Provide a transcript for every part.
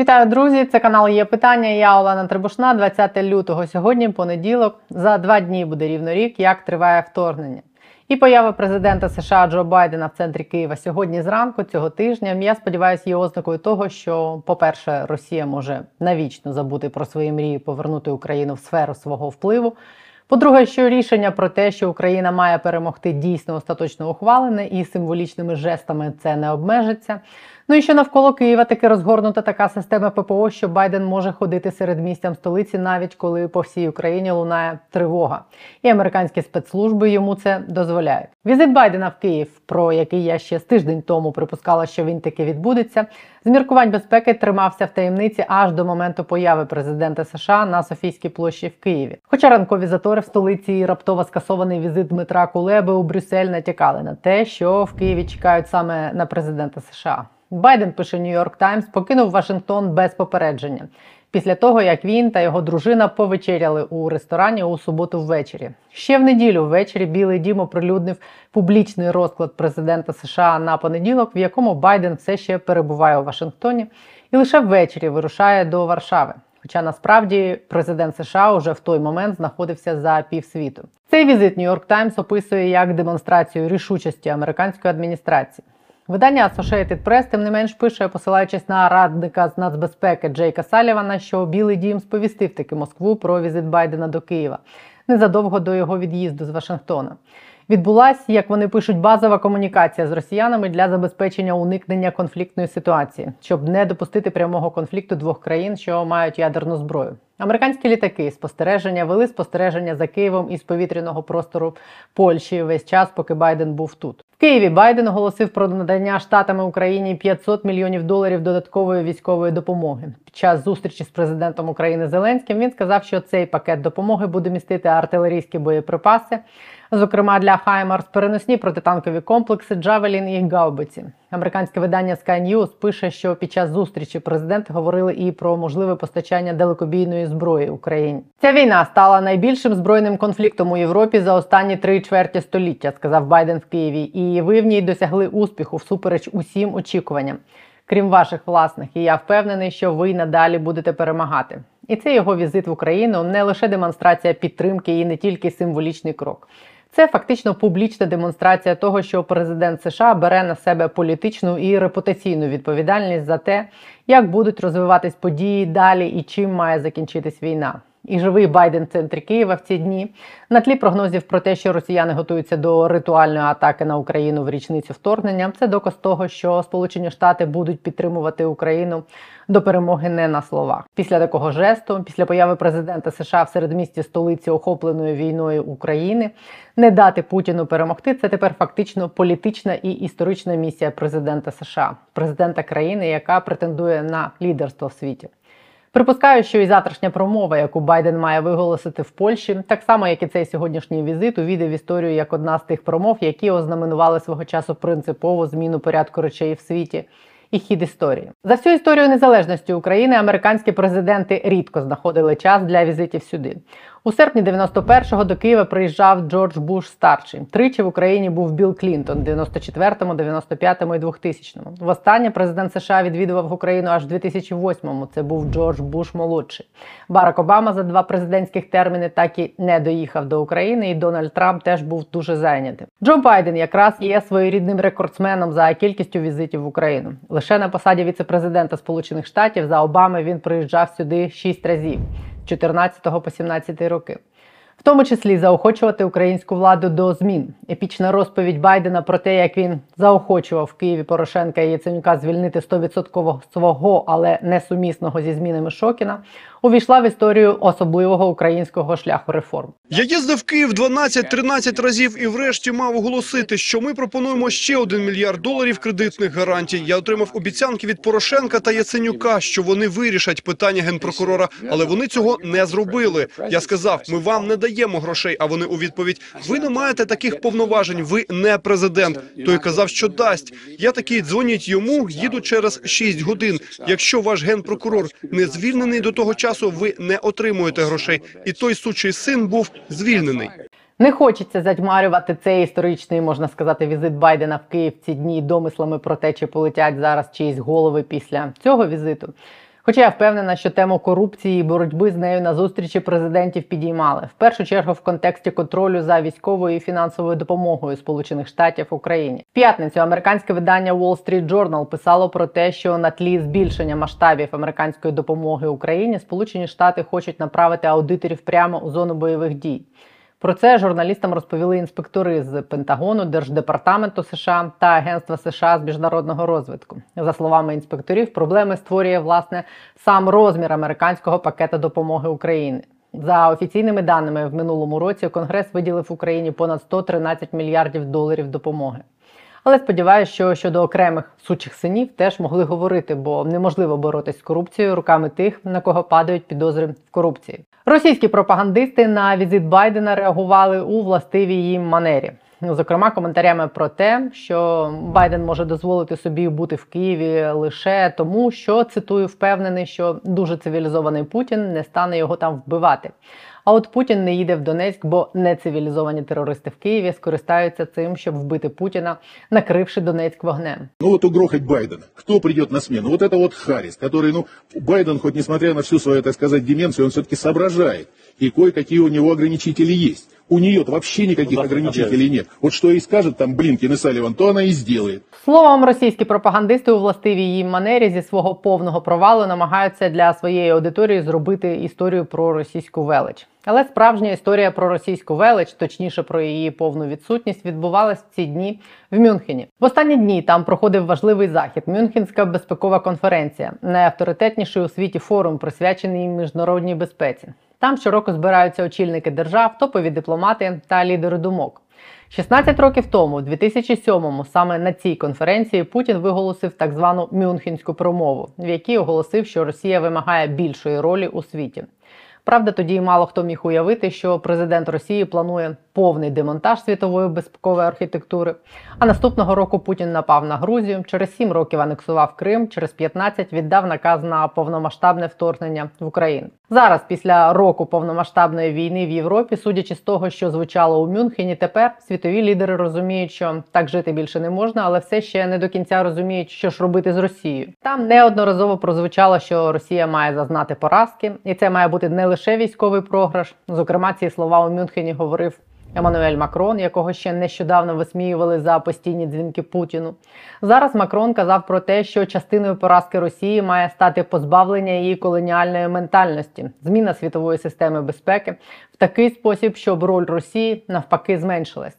Вітаю, друзі! Це канал є питання. Я Олена Трибушна. 20 лютого. Сьогодні понеділок. За два дні буде рівно рік, як триває вторгнення. І поява президента США Джо Байдена в центрі Києва сьогодні зранку цього тижня. Я сподіваюся, є ознакою того, що, по-перше, Росія може навічно забути про свої мрії, повернути Україну в сферу свого впливу. По-друге, що рішення про те, що Україна має перемогти, дійсно остаточно ухвалене, і символічними жестами це не обмежиться. Ну і що навколо Києва таки розгорнута така система ППО, що Байден може ходити серед місцям столиці, навіть коли по всій Україні лунає тривога, і американські спецслужби йому це дозволяють. Візит Байдена в Київ, про який я ще з тиждень тому припускала, що він таки відбудеться. З міркувань безпеки тримався в таємниці аж до моменту появи президента США на Софійській площі в Києві. Хоча ранкові затори в столиці і раптово скасований візит Дмитра Кулеби у Брюссель натякали на те, що в Києві чекають саме на президента США. Байден пише Нью-Йорк Таймс, покинув Вашингтон без попередження після того, як він та його дружина повечеряли у ресторані у суботу ввечері. Ще в неділю ввечері Білий Дім оприлюднив публічний розклад президента США на понеділок, в якому Байден все ще перебуває у Вашингтоні, і лише ввечері вирушає до Варшави. Хоча насправді президент США уже в той момент знаходився за півсвіту. Цей візит Нью-Йорк Таймс описує як демонстрацію рішучості американської адміністрації. Видання Associated Press, тим не менш пише, посилаючись на радника з нацбезпеки Джейка Салівана, що Білий Дім сповістив таки Москву про візит Байдена до Києва незадовго до його від'їзду з Вашингтона. Відбулася, як вони пишуть, базова комунікація з росіянами для забезпечення уникнення конфліктної ситуації, щоб не допустити прямого конфлікту двох країн, що мають ядерну зброю. Американські літаки спостереження вели спостереження за Києвом із повітряного простору Польщі весь час, поки Байден був тут. В Києві Байден оголосив про надання штатами Україні 500 мільйонів доларів додаткової військової допомоги. Під час зустрічі з президентом України Зеленським він сказав, що цей пакет допомоги буде містити артилерійські боєприпаси, зокрема для Хаймарс, переносні протитанкові комплекси, Джавелін і Гаубиці. Американське видання Sky News пише, що під час зустрічі президенти говорили і про можливе постачання далекобійної зброї Україні. Ця війна стала найбільшим збройним конфліктом у Європі за останні три чверті століття, сказав Байден в Києві, і ви в ній досягли успіху всупереч усім очікуванням, крім ваших власних. І я впевнений, що ви надалі будете перемагати. І це його візит в Україну не лише демонстрація підтримки і не тільки символічний крок. Це фактично публічна демонстрація того, що президент США бере на себе політичну і репутаційну відповідальність за те, як будуть розвиватись події далі і чим має закінчитись війна і живий Байден в центрі Києва в ці дні на тлі прогнозів про те, що росіяни готуються до ритуальної атаки на Україну в річницю вторгнення. Це доказ того, що Сполучені Штати будуть підтримувати Україну до перемоги не на словах. Після такого жесту, після появи президента США в середмісті столиці охопленої війною України, не дати Путіну перемогти. Це тепер фактично політична і історична місія президента США, президента країни, яка претендує на лідерство в світі. Припускаю, що і завтрашня промова, яку Байден має виголосити в Польщі, так само як і цей сьогоднішній візит, увійде в історію як одна з тих промов, які ознаменували свого часу принципову зміну порядку речей в світі і хід історії. За всю історію незалежності України американські президенти рідко знаходили час для візитів сюди. У серпні 91-го до Києва приїжджав Джордж Буш старший. Тричі в Україні був Білл Клінтон, 94-му, 95-му і 2000-му. Востаннє президент США відвідував Україну аж в 2008-му. Це був Джордж Буш молодший. Барак Обама за два президентських терміни так і не доїхав до України, і Дональд Трамп теж був дуже зайнятим. Джо Байден якраз є своєрідним рекордсменом за кількістю візитів в Україну. Лише на посаді віце-президента Сполучених Штатів за Обами він приїжджав сюди шість разів. 14 по 17 роки. В тому числі заохочувати українську владу до змін. Епічна розповідь Байдена про те, як він заохочував в Києві Порошенка і Яценюка звільнити 100% свого, але несумісного зі змінами Шокіна, увійшла в історію особливого українського шляху реформ. Я їздив в Київ 12-13 разів і врешті мав оголосити, що ми пропонуємо ще один мільярд доларів кредитних гарантій. Я отримав обіцянки від Порошенка та Яценюка, що вони вирішать питання генпрокурора, але вони цього не зробили. Я сказав, ми вам не даємо грошей. А вони у відповідь: ви не маєте таких повноважень, ви не президент. Той казав, що дасть. Я такий дзвоніть йому, їду через 6 годин. Якщо ваш генпрокурор не звільнений до того часу, ви не отримуєте грошей. І той сучий син був звільнений. Не хочеться затьмарювати цей історичний, можна сказати, візит Байдена в Київ ці дні домислами про те, чи полетять зараз чиїсь голови після цього візиту. Хоча я впевнена, що тему корупції і боротьби з нею на зустрічі президентів підіймали в першу чергу в контексті контролю за військовою і фінансовою допомогою Сполучених Штатів Україні. В п'ятницю американське видання Wall Street Journal писало про те, що на тлі збільшення масштабів американської допомоги Україні Сполучені Штати хочуть направити аудиторів прямо у зону бойових дій. Про це журналістам розповіли інспектори з Пентагону, Держдепартаменту США та Агентства США з міжнародного розвитку. За словами інспекторів, проблеми створює власне сам розмір американського пакета допомоги Україні. За офіційними даними, в минулому році Конгрес виділив Україні понад 113 мільярдів доларів допомоги. Але сподіваюся, що щодо окремих сучих синів теж могли говорити, бо неможливо боротись з корупцією руками тих, на кого падають підозри в корупції. Російські пропагандисти на візит Байдена реагували у властивій їм манері. Зокрема, коментарями про те, що Байден може дозволити собі бути в Києві лише тому, що цитую, впевнений, що дуже цивілізований Путін не стане його там вбивати. А от Путін не їде в Донецьк, бо нецивілізовані терористи в Києві скористаються цим, щоб вбити Путіна, накривши Донецьк вогнем. Ну от угрохать Байдена. Хто прийде на зміну? Вот это вот Харрис, который, ну, Байден, хоть несмотря на всю свою, так сказать, деменцию, он все-таки соображает. И кое-какие у него ограничители есть. У нее-то вообще никаких Ну, да, ограничителей нет. Вот что ей скажет там Блинкин и Салливан, то она и сделает. Словом, російські пропагандисти у властивій їм манері зі свого повного провалу намагаються для своєї аудиторії зробити історію про російську велич. Але справжня історія про російську велич, точніше про її повну відсутність, відбувалась в ці дні в Мюнхені. В останні дні там проходив важливий захід Мюнхенська безпекова конференція, найавторитетніший у світі форум, присвячений міжнародній безпеці. Там щороку збираються очільники держав, топові дипломати та лідери думок. 16 років тому, у 2007-му, саме на цій конференції Путін виголосив так звану Мюнхенську промову, в якій оголосив, що Росія вимагає більшої ролі у світі. Правда, тоді мало хто міг уявити, що президент Росії планує повний демонтаж світової безпекової архітектури. А наступного року Путін напав на Грузію, через 7 років анексував Крим, через 15 віддав наказ на повномасштабне вторгнення в Україну. Зараз, після року повномасштабної війни в Європі, судячи з того, що звучало у Мюнхені, тепер світові лідери розуміють, що так жити більше не можна, але все ще не до кінця розуміють, що ж робити з Росією. Там неодноразово прозвучало, що Росія має зазнати поразки, і це має бути не лише військовий програш. Зокрема, ці слова у Мюнхені говорив Еммануель Макрон, якого ще нещодавно висміювали за постійні дзвінки Путіну. Зараз Макрон казав про те, що частиною поразки Росії має стати позбавлення її колоніальної ментальності, зміна світової системи безпеки в такий спосіб, щоб роль Росії навпаки зменшилась.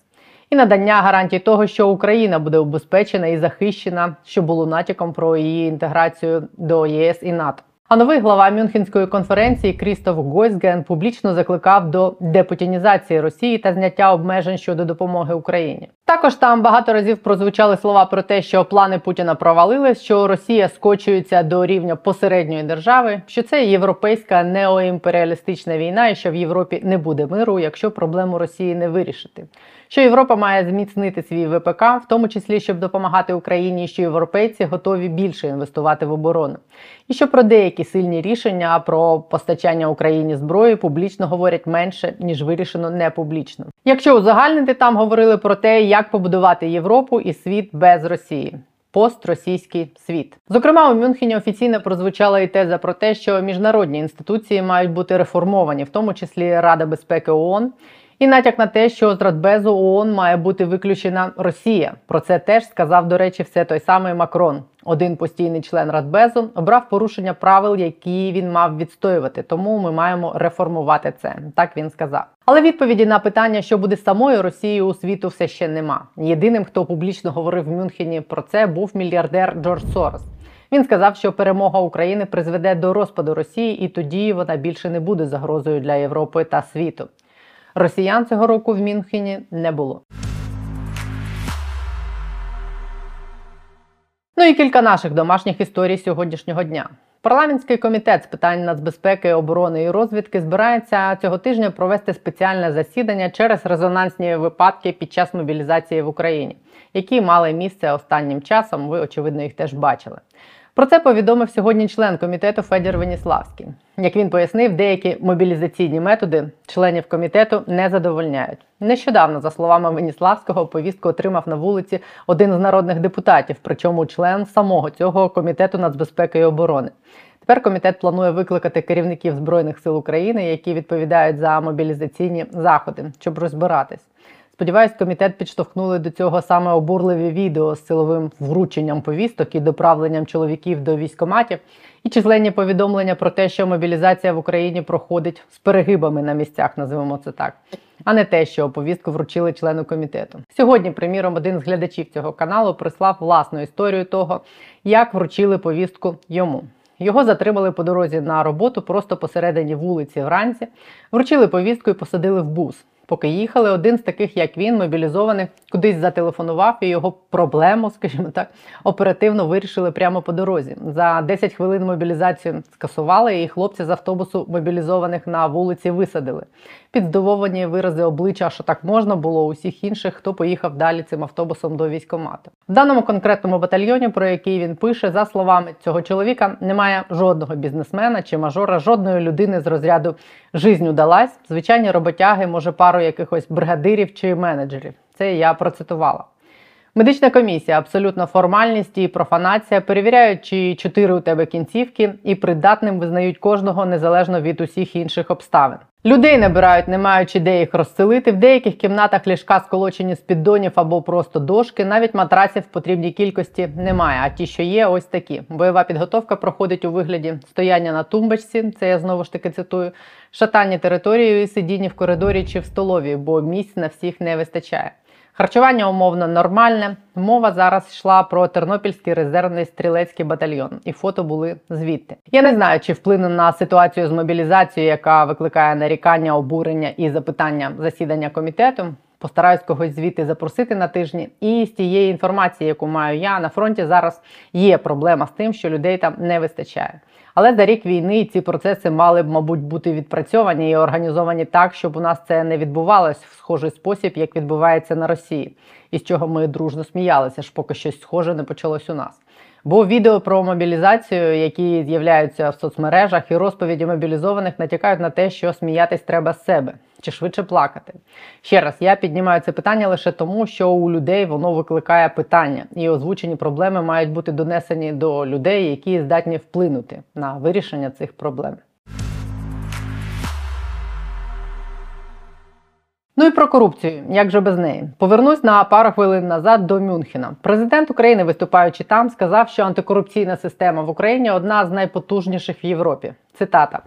І надання гарантій того, що Україна буде убезпечена і захищена, що було натяком про її інтеграцію до ЄС і НАТО. А новий глава Мюнхенської конференції Крістоф Гойсген публічно закликав до депутінізації Росії та зняття обмежень щодо допомоги Україні. Також там багато разів прозвучали слова про те, що плани Путіна провалились, що Росія скочується до рівня посередньої держави, що це європейська неоімперіалістична війна, і що в Європі не буде миру, якщо проблему Росії не вирішити. Що Європа має зміцнити свій ВПК, в тому числі щоб допомагати Україні, що європейці готові більше інвестувати в оборону, і що про деякі сильні рішення про постачання Україні зброї публічно говорять менше ніж вирішено не публічно. Якщо узагальнити, там говорили про те, як побудувати Європу і світ без Росії. Постросійський світ, зокрема, у Мюнхені офіційно прозвучала і теза про те, що міжнародні інституції мають бути реформовані, в тому числі Рада безпеки ООН, і натяк на те, що з Радбезу ООН має бути виключена Росія. Про це теж сказав, до речі, все той самий Макрон. Один постійний член Радбезу обрав порушення правил, які він мав відстоювати. Тому ми маємо реформувати це. Так він сказав. Але відповіді на питання, що буде самою Росією у світу, все ще нема. Єдиним, хто публічно говорив в Мюнхені про це, був мільярдер Джордж Сорос. Він сказав, що перемога України призведе до розпаду Росії, і тоді вона більше не буде загрозою для Європи та світу. Росіян цього року в Мюнхені не було. Ну і кілька наших домашніх історій сьогоднішнього дня. Парламентський комітет з питань нацбезпеки, оборони і розвідки збирається цього тижня провести спеціальне засідання через резонансні випадки під час мобілізації в Україні, які мали місце останнім часом. Ви очевидно їх теж бачили. Про це повідомив сьогодні член комітету Федір Веніславський. Як він пояснив, деякі мобілізаційні методи членів комітету не задовольняють. Нещодавно, за словами Веніславського, повістку отримав на вулиці один з народних депутатів, причому член самого цього комітету нацбезпеки і оборони. Тепер комітет планує викликати керівників збройних сил України, які відповідають за мобілізаційні заходи, щоб розбиратись. Сподіваюсь, комітет підштовхнули до цього саме обурливі відео з силовим врученням повісток і доправленням чоловіків до військоматів, і численні повідомлення про те, що мобілізація в Україні проходить з перегибами на місцях, називаємо це так, а не те, що повістку вручили члену комітету. Сьогодні, приміром, один з глядачів цього каналу прислав власну історію того, як вручили повістку йому. Його затримали по дорозі на роботу просто посередині вулиці вранці, вручили повістку і посадили в бус. Поки їхали, один з таких, як він, мобілізованих, кудись зателефонував і його проблему, скажімо так, оперативно вирішили прямо по дорозі. За 10 хвилин мобілізацію скасували, і хлопці з автобусу мобілізованих на вулиці висадили. Під здивовані вирази обличчя, що так можна було у всіх інших, хто поїхав далі цим автобусом до військкомату. В даному конкретному батальйоні, про який він пише, за словами цього чоловіка, немає жодного бізнесмена чи мажора, жодної людини з розряду «жизнь удалась». Звичайні роботяги, може, пару якихось бригадирів чи менеджерів. Це я процитувала. Медична комісія, абсолютно формальність і профанація перевіряють, чи чотири у тебе кінцівки, і придатним визнають кожного незалежно від усіх інших обставин. Людей набирають, не маючи де їх розселити. В деяких кімнатах ліжка сколочені з піддонів або просто дошки. Навіть матраців в потрібній кількості немає. А ті, що є, ось такі. Бойова підготовка проходить у вигляді стояння на тумбочці. Це я знову ж таки цитую, шатання територією і сидіння в коридорі чи в столові, бо місць на всіх не вистачає. Харчування умовно нормальне. Мова зараз йшла про Тернопільський резервний стрілецький батальйон, і фото були звідти. Я не знаю, чи вплине на ситуацію з мобілізацією, яка викликає нарікання, обурення і запитання засідання комітету. Постараюсь когось звідти запросити на тижні. І з тієї інформації, яку маю я на фронті, зараз є проблема з тим, що людей там не вистачає. Але за рік війни ці процеси мали б, мабуть, бути відпрацьовані і організовані так, щоб у нас це не відбувалось в схожий спосіб, як відбувається на Росії, і з чого ми дружно сміялися, ж поки щось схоже не почалось у нас. Бо відео про мобілізацію, які з'являються в соцмережах, і розповіді мобілізованих натякають на те, що сміятись треба з себе чи швидше плакати. Ще раз, я піднімаю це питання лише тому, що у людей воно викликає питання, і озвучені проблеми мають бути донесені до людей, які здатні вплинути на вирішення цих проблем. Ну і про корупцію, як же без неї. Повернусь на пару хвилин назад до Мюнхена. Президент України, виступаючи там, сказав, що антикорупційна система в Україні одна з найпотужніших в Європі. Цитата.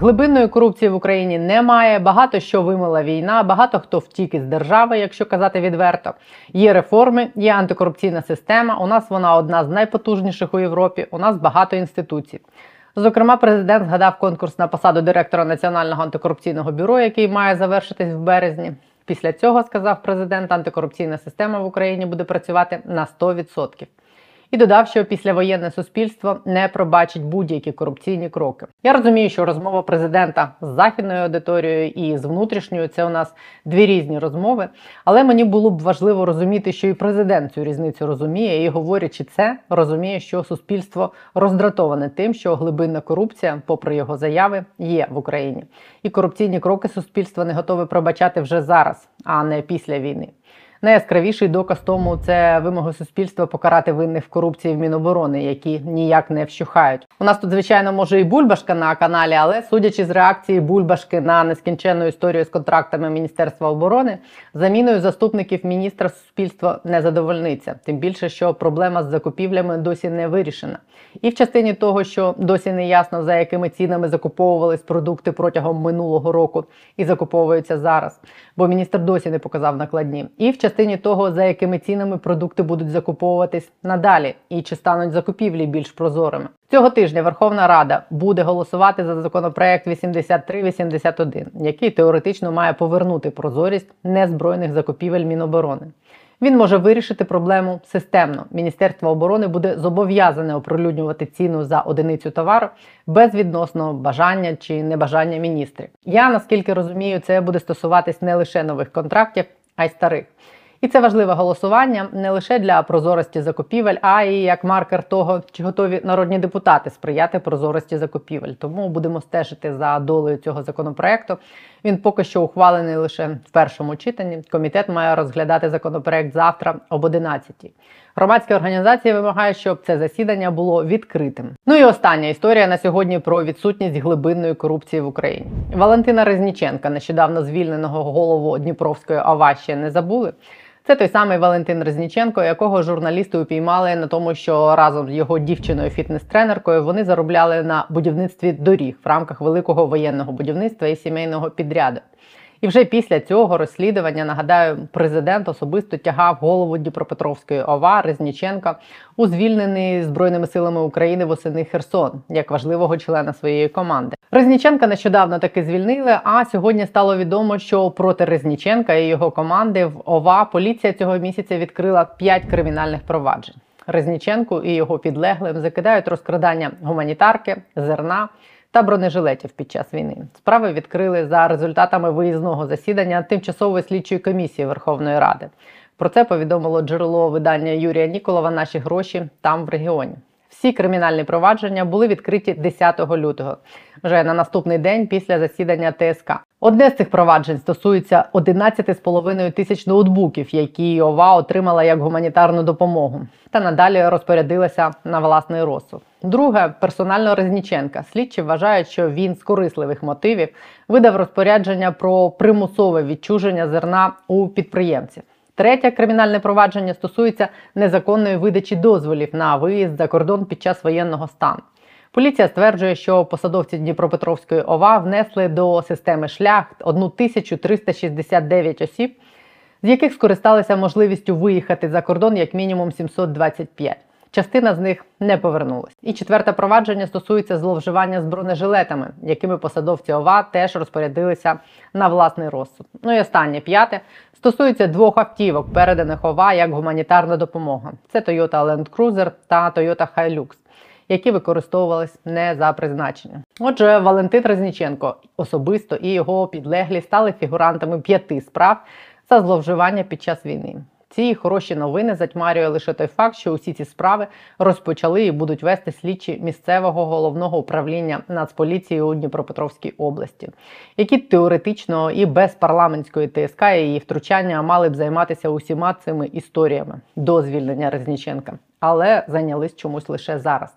Глибинної корупції в Україні немає. Багато що вимила війна, багато хто втік із держави, якщо казати відверто. Є реформи, є антикорупційна система. У нас вона одна з найпотужніших у Європі. У нас багато інституцій. Зокрема, президент згадав конкурс на посаду директора Національного антикорупційного бюро, який має завершитись в березні. Після цього сказав президент, антикорупційна система в Україні буде працювати на 100%. І додав, що післявоєнне суспільство не пробачить будь-які корупційні кроки. Я розумію, що розмова президента з західною аудиторією і з внутрішньою це у нас дві різні розмови. Але мені було б важливо розуміти, що і президент цю різницю розуміє, і говорячи це, розуміє, що суспільство роздратоване тим, що глибинна корупція, попри його заяви, є в Україні. І корупційні кроки суспільство не готове пробачати вже зараз, а не після війни. Найяскравіший доказ тому це вимоги суспільства покарати винних в корупції в Міноборони, які ніяк не вщухають. У нас тут, звичайно, може і бульбашка на каналі, але судячи з реакції бульбашки на нескінченну історію з контрактами Міністерства оборони, заміною заступників міністра суспільство не задовольниться. Тим більше, що проблема з закупівлями досі не вирішена. І в частині того, що досі не ясно за якими цінами закуповувались продукти протягом минулого року і закуповуються зараз, бо міністр досі не показав накладні. І в частині того, за якими цінами продукти будуть закуповуватись надалі, і чи стануть закупівлі більш прозорими. Цього тижня Верховна Рада буде голосувати за законопроект 8381, який теоретично має повернути прозорість незбройних закупівель Міноборони. Він може вирішити проблему системно. Міністерство оборони буде зобов'язане оприлюднювати ціну за одиницю товару без відносного бажання чи небажання міністрів. Я наскільки розумію, це буде стосуватись не лише нових контрактів, а й старих. І це важливе голосування не лише для прозорості закупівель, а й як маркер того, чи готові народні депутати сприяти прозорості закупівель. Тому будемо стежити за долею цього законопроекту. Він поки що ухвалений лише в першому читанні. Комітет має розглядати законопроект завтра об 11 Громадські організації вимагають, щоб це засідання було відкритим. Ну і остання історія на сьогодні про відсутність глибинної корупції в Україні. Валентина Резніченка, нещодавно звільненого голову Дніпровської ще не забули. Це той самий Валентин Резніченко, якого журналісти упіймали на тому, що разом з його дівчиною фітнес-тренеркою вони заробляли на будівництві доріг в рамках великого воєнного будівництва і сімейного підряду. І вже після цього розслідування, нагадаю, президент особисто тягав голову Дніпропетровської ОВА Резніченка у звільнений Збройними силами України восени Херсон як важливого члена своєї команди. Резніченка нещодавно таки звільнили. А сьогодні стало відомо, що проти Резніченка і його команди в ОВА поліція цього місяця відкрила п'ять кримінальних проваджень. Резніченку і його підлеглим закидають розкрадання гуманітарки, зерна та бронежилетів під час війни. Справи відкрили за результатами виїзного засідання тимчасової слідчої комісії Верховної Ради. Про це повідомило джерело видання Юрія Ніколова. Наші гроші там в регіоні. Всі кримінальні провадження були відкриті 10 лютого, вже на наступний день після засідання ТСК. Одне з цих проваджень стосується 11,5 тисяч ноутбуків, які ОВА отримала як гуманітарну допомогу, та надалі розпорядилася на власний розсуд. Друге персонально Резніченка. Слідчі вважають, що він з корисливих мотивів видав розпорядження про примусове відчуження зерна у підприємців. Третє кримінальне провадження стосується незаконної видачі дозволів на виїзд за кордон під час воєнного стану. Поліція стверджує, що посадовці Дніпропетровської ОВА внесли до системи шлях 1369 осіб, з яких скористалися можливістю виїхати за кордон як мінімум 725. Частина з них не повернулась. І четверте провадження стосується зловживання з бронежилетами, якими посадовці ОВА теж розпорядилися на власний розсуд. Ну і останнє п'яте стосується двох автівок, переданих ОВА як гуманітарна допомога. Це Toyota Land Cruiser та Toyota Hilux, які використовувались не за призначенням. Отже, Валентин Резніченко особисто і його підлеглі стали фігурантами п'яти справ за зловживання під час війни. Ці хороші новини затьмарює лише той факт, що усі ці справи розпочали і будуть вести слідчі місцевого головного управління Нацполіції у Дніпропетровській області, які теоретично і без парламентської ТСК і її втручання мали б займатися усіма цими історіями до звільнення Резніченка, але зайнялись чомусь лише зараз.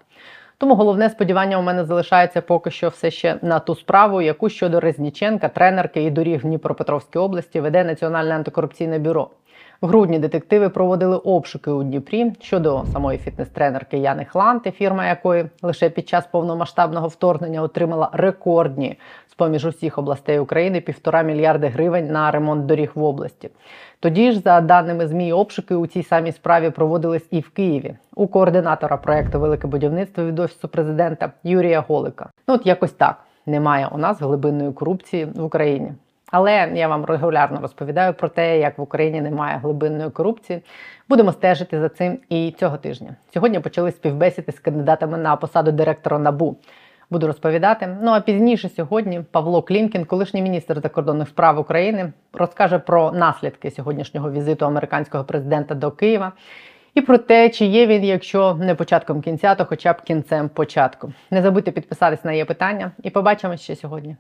Тому головне сподівання у мене залишається поки що все ще на ту справу, яку щодо Резніченка, тренерки і доріг в Дніпропетровській області веде Національне антикорупційне бюро. В грудні детективи проводили обшуки у Дніпрі щодо самої фітнес-тренерки Яни Хланти, фірма якої лише під час повномасштабного вторгнення отримала рекордні з поміж усіх областей України півтора мільярди гривень на ремонт доріг в області. Тоді ж, за даними ЗМІ, обшуки у цій самій справі проводились і в Києві у координатора проекту Велике будівництво від офісу президента Юрія Голика. Ну от якось так немає у нас глибинної корупції в Україні. Але я вам регулярно розповідаю про те, як в Україні немає глибинної корупції. Будемо стежити за цим і цього тижня. Сьогодні почали співбесіди з кандидатами на посаду директора НАБУ. Буду розповідати. Ну а пізніше сьогодні Павло Клімкін, колишній міністр закордонних справ України, розкаже про наслідки сьогоднішнього візиту американського президента до Києва і про те, чи є він, якщо не початком кінця, то хоча б кінцем початку. Не забудьте підписатись на є питання і побачимось ще сьогодні.